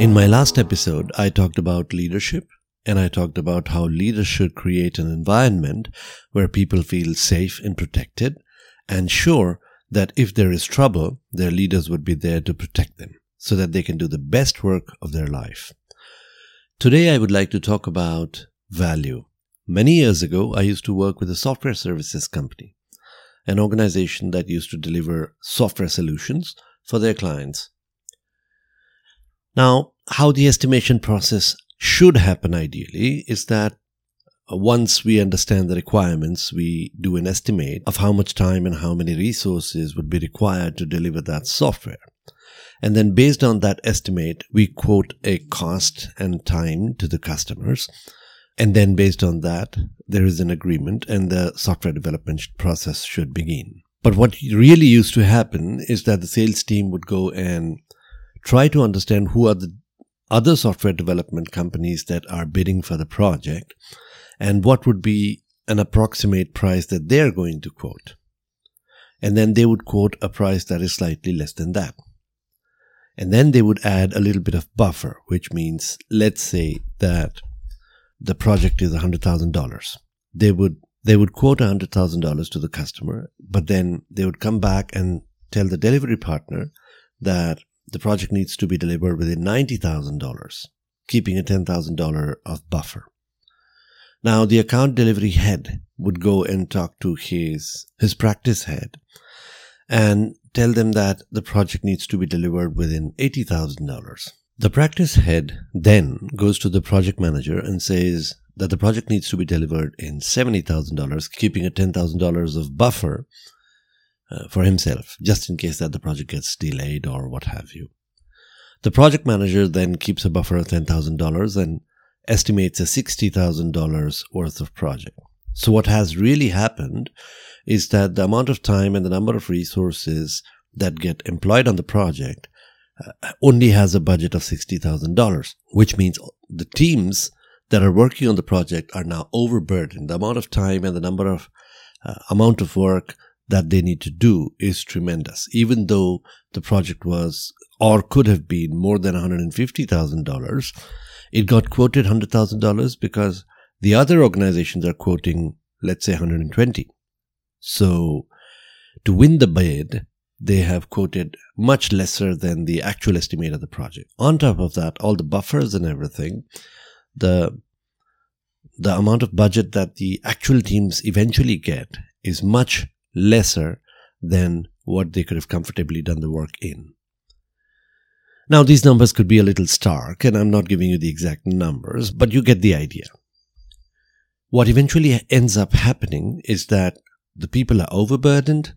In my last episode, I talked about leadership and I talked about how leaders should create an environment where people feel safe and protected and sure that if there is trouble, their leaders would be there to protect them so that they can do the best work of their life. Today, I would like to talk about value. Many years ago, I used to work with a software services company, an organization that used to deliver software solutions for their clients. Now, how the estimation process should happen ideally is that once we understand the requirements, we do an estimate of how much time and how many resources would be required to deliver that software. And then based on that estimate, we quote a cost and time to the customers. And then based on that, there is an agreement and the software development process should begin. But what really used to happen is that the sales team would go and try to understand who are the other software development companies that are bidding for the project and what would be an approximate price that they're going to quote. And then they would quote a price that is slightly less than that. And then they would add a little bit of buffer, which means let's say that the project is $100,000. They would they would quote $100,000 to the customer, but then they would come back and tell the delivery partner that the project needs to be delivered within $90,000, keeping a $10,000 of buffer. Now, the account delivery head would go and talk to his, his practice head and tell them that the project needs to be delivered within $80,000. The practice head then goes to the project manager and says that the project needs to be delivered in $70,000, keeping a $10,000 of buffer uh, for himself, just in case that the project gets delayed or what have you. The project manager then keeps a buffer of $10,000 and estimates a $60,000 worth of project. So what has really happened is that the amount of time and the number of resources that get employed on the project only has a budget of $60,000, which means the teams that are working on the project are now overburdened. The amount of time and the number of uh, amount of work that they need to do is tremendous. Even though the project was or could have been more than $150,000, it got quoted $100,000 because the other organizations are quoting, let's say, 120. So to win the bid, they have quoted much lesser than the actual estimate of the project. On top of that, all the buffers and everything, the the amount of budget that the actual teams eventually get is much lesser than what they could have comfortably done the work in. Now, these numbers could be a little stark, and I'm not giving you the exact numbers, but you get the idea. What eventually ends up happening is that the people are overburdened,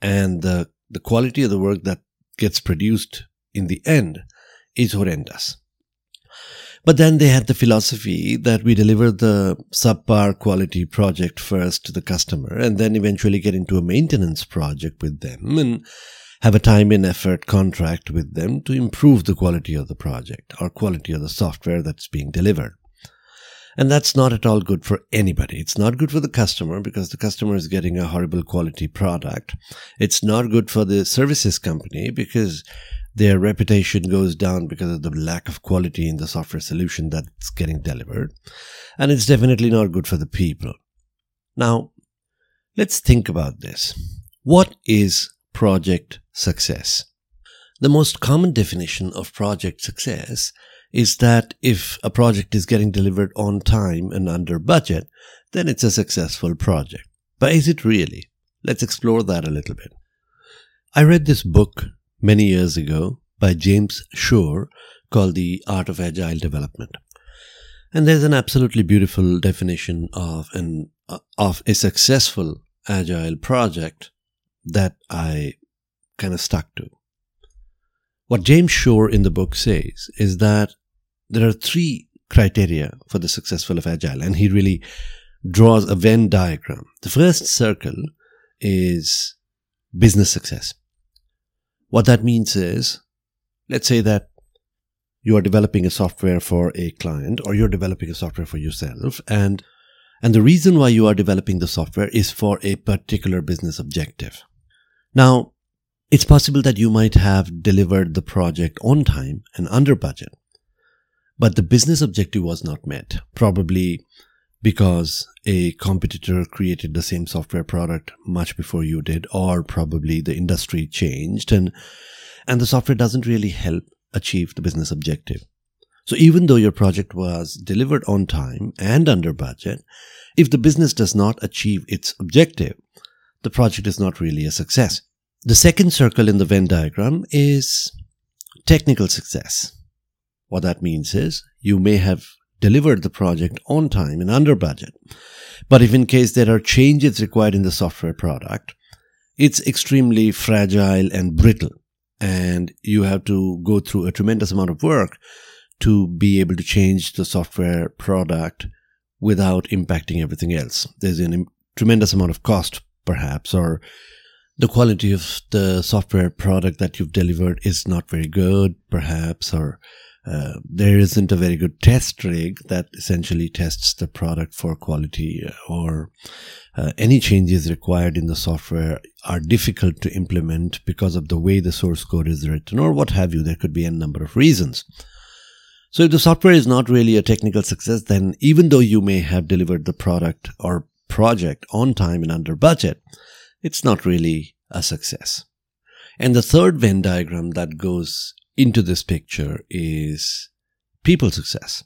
and the, the quality of the work that gets produced in the end is horrendous. But then they had the philosophy that we deliver the subpar quality project first to the customer and then eventually get into a maintenance project with them and have a time and effort contract with them to improve the quality of the project or quality of the software that's being delivered. And that's not at all good for anybody. It's not good for the customer because the customer is getting a horrible quality product. It's not good for the services company because their reputation goes down because of the lack of quality in the software solution that's getting delivered. And it's definitely not good for the people. Now, let's think about this. What is project success? The most common definition of project success is that if a project is getting delivered on time and under budget, then it's a successful project. But is it really? Let's explore that a little bit. I read this book many years ago by James Shore called The Art of Agile Development. And there's an absolutely beautiful definition of an uh, of a successful agile project that I kind of stuck to. What James Shore in the book says is that there are three criteria for the successful of agile, and he really draws a Venn diagram. The first circle is business success. What that means is, let's say that you are developing a software for a client or you're developing a software for yourself and and the reason why you are developing the software is for a particular business objective. Now, it's possible that you might have delivered the project on time and under budget, but the business objective was not met, probably because a competitor created the same software product much before you did, or probably the industry changed and and the software doesn't really help achieve the business objective. So even though your project was delivered on time and under budget, if the business does not achieve its objective, the project is not really a success. The second circle in the Venn diagram is technical success. What that means is you may have delivered the project on time and under budget. But if in case there are changes required in the software product, it's extremely fragile and brittle. And you have to go through a tremendous amount of work to be able to change the software product without impacting everything else. There's a Im- tremendous amount of cost, perhaps, or the quality of the software product that you've delivered is not very good, perhaps, or uh, there isn't a very good test rig that essentially tests the product for quality uh, or uh, any changes required in the software are difficult to implement because of the way the source code is written or what have you. There could be a number of reasons. So if the software is not really a technical success, then even though you may have delivered the product or project on time and under budget, it's not really a success. And the third Venn diagram that goes into this picture is people success.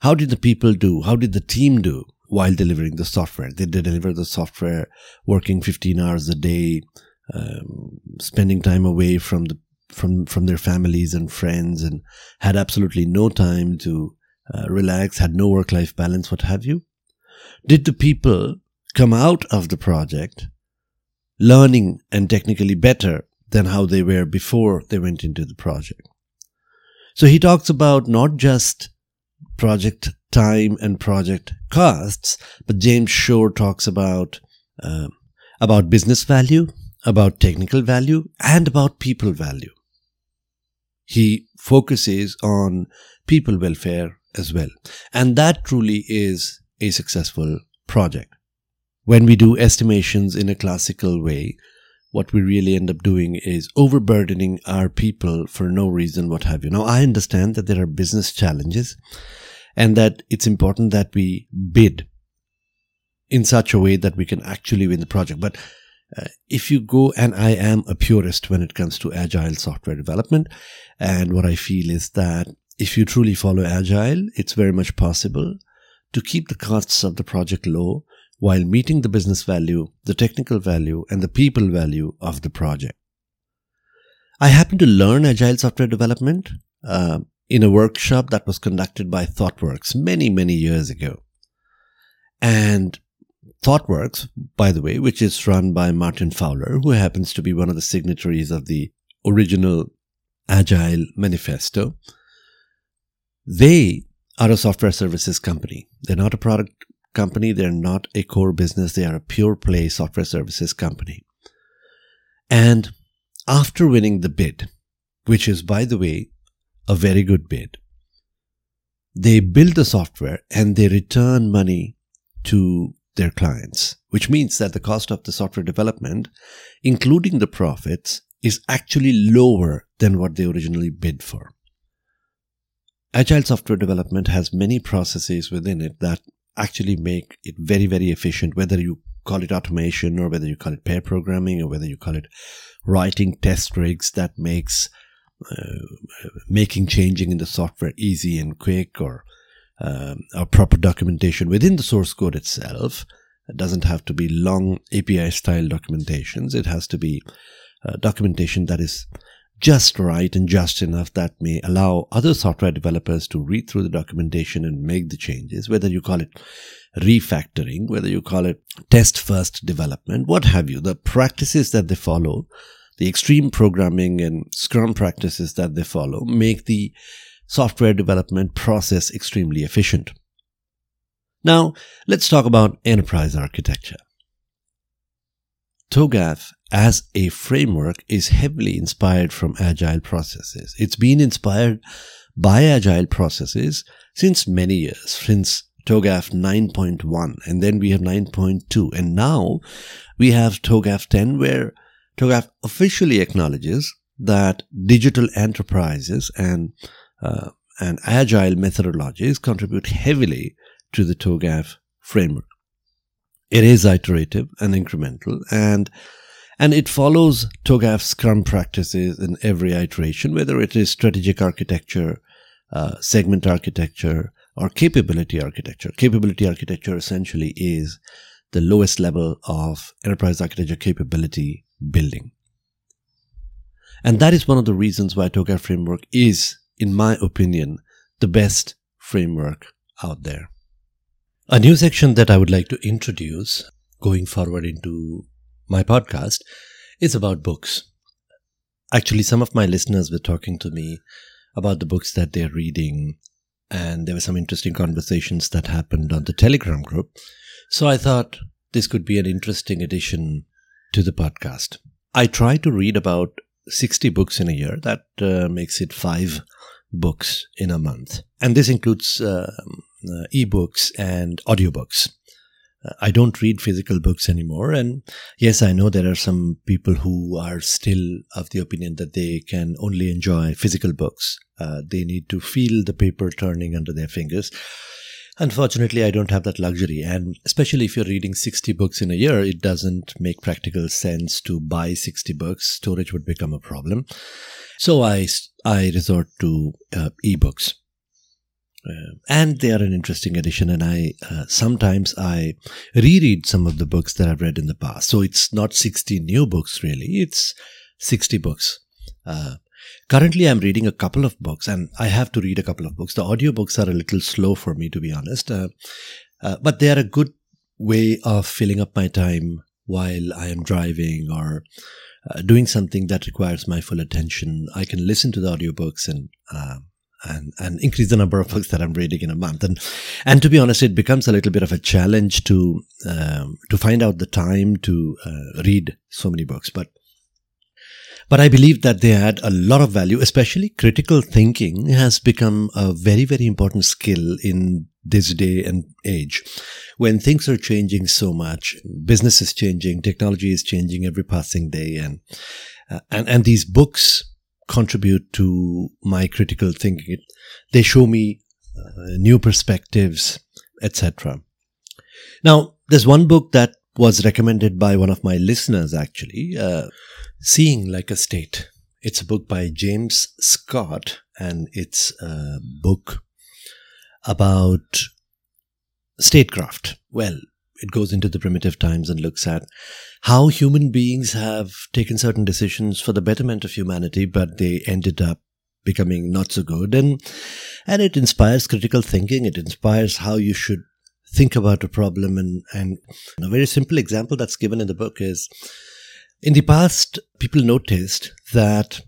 How did the people do? How did the team do while delivering the software? Did they deliver the software working 15 hours a day, um, spending time away from the from from their families and friends, and had absolutely no time to uh, relax, had no work life balance, what have you? Did the people come out of the project learning and technically better than how they were before they went into the project. So he talks about not just project time and project costs, but James Shore talks about uh, about business value, about technical value, and about people value. He focuses on people welfare as well, and that truly is a successful project. When we do estimations in a classical way, what we really end up doing is overburdening our people for no reason, what have you. Now, I understand that there are business challenges and that it's important that we bid in such a way that we can actually win the project. But uh, if you go, and I am a purist when it comes to agile software development, and what I feel is that if you truly follow agile, it's very much possible to keep the costs of the project low while meeting the business value, the technical value, and the people value of the project. I happened to learn agile software development uh, in a workshop that was conducted by ThoughtWorks many, many years ago. And ThoughtWorks, by the way, which is run by Martin Fowler, who happens to be one of the signatories of the original Agile Manifesto, they are a software services company. They're not a product company. They're not a core business. They are a pure play software services company. And after winning the bid, which is, by the way, a very good bid, they build the software and they return money to their clients, which means that the cost of the software development, including the profits, is actually lower than what they originally bid for. Agile software development has many processes within it that actually make it very, very efficient, whether you call it automation or whether you call it pair programming or whether you call it writing test rigs that makes uh, making changing in the software easy and quick or um, or proper documentation within the source code itself. It doesn't have to be long API style documentations. It has to be uh, documentation that is just right and just enough that may allow other software developers to read through the documentation and make the changes, whether you call it refactoring, whether you call it test first development, what have you. The practices that they follow, the extreme programming and scrum practices that they follow make the software development process extremely efficient. Now, let's talk about enterprise architecture. TOGAF as a framework is heavily inspired from agile processes. It's been inspired by agile processes since many years, since TOGAF 9.1, and then we have 9.2, and now we have TOGAF 10, where TOGAF officially acknowledges that digital enterprises and uh, and agile methodologies contribute heavily to the TOGAF framework. It is iterative and incremental, and and it follows TOGAF Scrum practices in every iteration, whether it is strategic architecture, uh, segment architecture, or capability architecture. Capability architecture essentially is the lowest level of enterprise architecture capability building. And that is one of the reasons why TOGAF framework is, in my opinion, the best framework out there. A new section that I would like to introduce going forward into my podcast is about books. Actually, some of my listeners were talking to me about the books that they're reading, and there were some interesting conversations that happened on the Telegram group. So I thought this could be an interesting addition to the podcast. I try to read about 60 books in a year. That uh, makes it five books in a month. And this includes uh, uh, ebooks and audiobooks. I don't read physical books anymore. And yes, I know there are some people who are still of the opinion that they can only enjoy physical books. Uh, they need to feel the paper turning under their fingers. Unfortunately, I don't have that luxury. And especially if you're reading 60 books in a year, it doesn't make practical sense to buy 60 books. Storage would become a problem. So I, I resort to uh, ebooks. Uh, and they are an interesting addition and i uh, sometimes i reread some of the books that i've read in the past. So it's not 60 new books really it's 60 books. Uh, currently i'm reading a couple of books and i have to read a couple of books. The audiobooks are a little slow for me to be honest uh, uh, but they are a good way of filling up my time while i am driving or uh, doing something that requires my full attention. I can listen to the audiobooks and and, and increase the number of books that I'm reading in a month. And and to be honest, it becomes a little bit of a challenge to um, to find out the time to uh, read so many books. But but I believe that they add a lot of value, especially critical thinking has become a very very important skill in this day and age when things are changing so much business is changing technology is changing every passing day and uh, and and these books contribute to my critical thinking. They show me uh, new perspectives, etc. Now, there's one book that was recommended by one of my listeners actually, uh, Seeing Like a State. It's a book by James Scott, and it's a book about statecraft. Well, it goes into the primitive times and looks at how human beings have taken certain decisions for the betterment of humanity, but they ended up becoming not so good. And, and it inspires critical thinking. It inspires how you should think about a problem. And, and a very simple example that's given in the book is in the past, people noticed that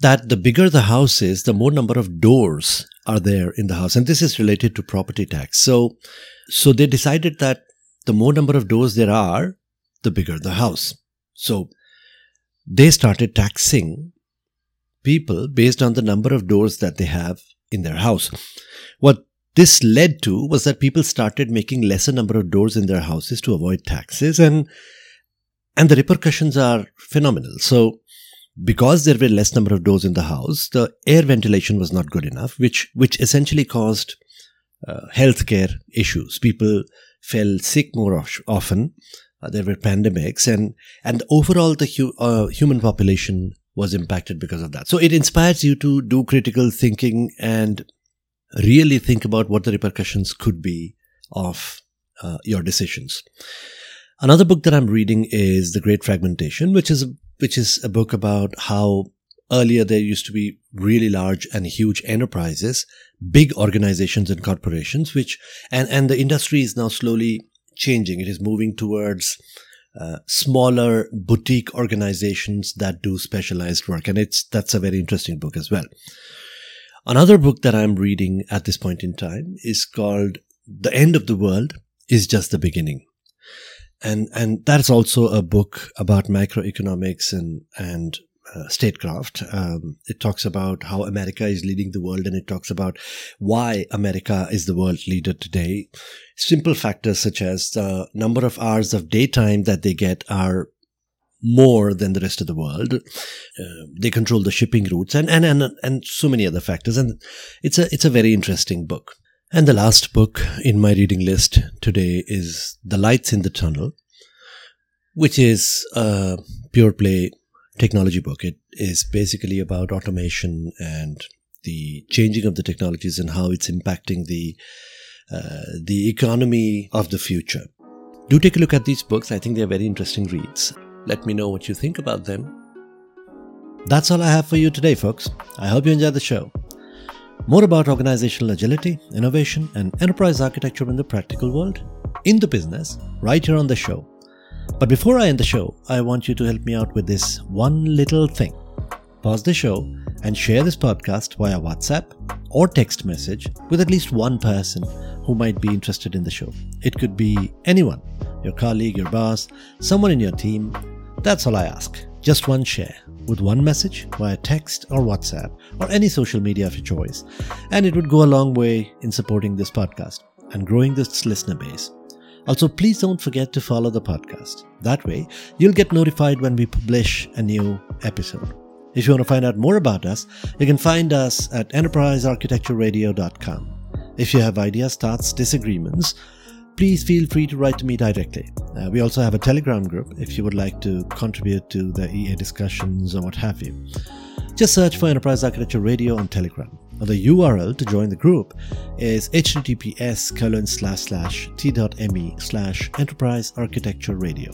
that the bigger the house is, the more number of doors are there in the house. And this is related to property tax. So, so they decided that the more number of doors there are, the bigger the house. So they started taxing people based on the number of doors that they have in their house. What this led to was that people started making lesser number of doors in their houses to avoid taxes and and the repercussions are phenomenal. So because there were less number of doors in the house, the air ventilation was not good enough, which which essentially caused uh, healthcare issues. People fell sick more often. Uh, there were pandemics, and and overall the hu- uh, human population was impacted because of that. So it inspires you to do critical thinking and really think about what the repercussions could be of uh, your decisions. Another book that I'm reading is The Great Fragmentation, which is which is a book about how earlier there used to be really large and huge enterprises, big organizations and corporations, which, and, and the industry is now slowly changing. It is moving towards uh, smaller boutique organizations that do specialized work. And it's, that's a very interesting book as well. Another book that I'm reading at this point in time is called The End of the World is Just the Beginning. And, and that's also a book about microeconomics and, and uh, statecraft. Um, it talks about how America is leading the world and it talks about why America is the world leader today. Simple factors such as the number of hours of daytime that they get are more than the rest of the world. Uh, they control the shipping routes and, and, and, and so many other factors. And it's a, it's a very interesting book. And the last book in my reading list today is The Lights in the Tunnel, which is a pure play technology book. It is basically about automation and the changing of the technologies and how it's impacting the uh, the economy of the future. Do take a look at these books. I think they're very interesting reads. Let me know what you think about them. That's all I have for you today, folks. I hope you enjoyed the show. More about organizational agility, innovation, and enterprise architecture in the practical world, in the business, right here on the show. But before I end the show, I want you to help me out with this one little thing. Pause the show and share this podcast via WhatsApp or text message with at least one person who might be interested in the show. It could be anyone your colleague, your boss, someone in your team. That's all I ask. Just one share with one message via text or WhatsApp or any social media of your choice. And it would go a long way in supporting this podcast and growing this listener base. Also, please don't forget to follow the podcast. That way, you'll get notified when we publish a new episode. If you want to find out more about us, you can find us at enterprisearchitectureradio.com. If you have ideas, thoughts, disagreements, please feel free to write to me directly. Uh, we also have a Telegram group if you would like to contribute to the EA discussions or what have you. Just search for Enterprise Architecture Radio on Telegram. The URL to join the group is https colon slash slash t.me slash enterprise architecture radio.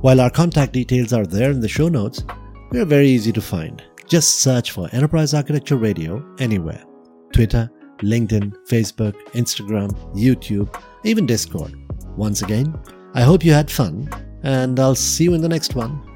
While our contact details are there in the show notes, we are very easy to find. Just search for Enterprise Architecture Radio anywhere Twitter, LinkedIn, Facebook, Instagram, YouTube, even Discord. Once again, I hope you had fun, and I'll see you in the next one.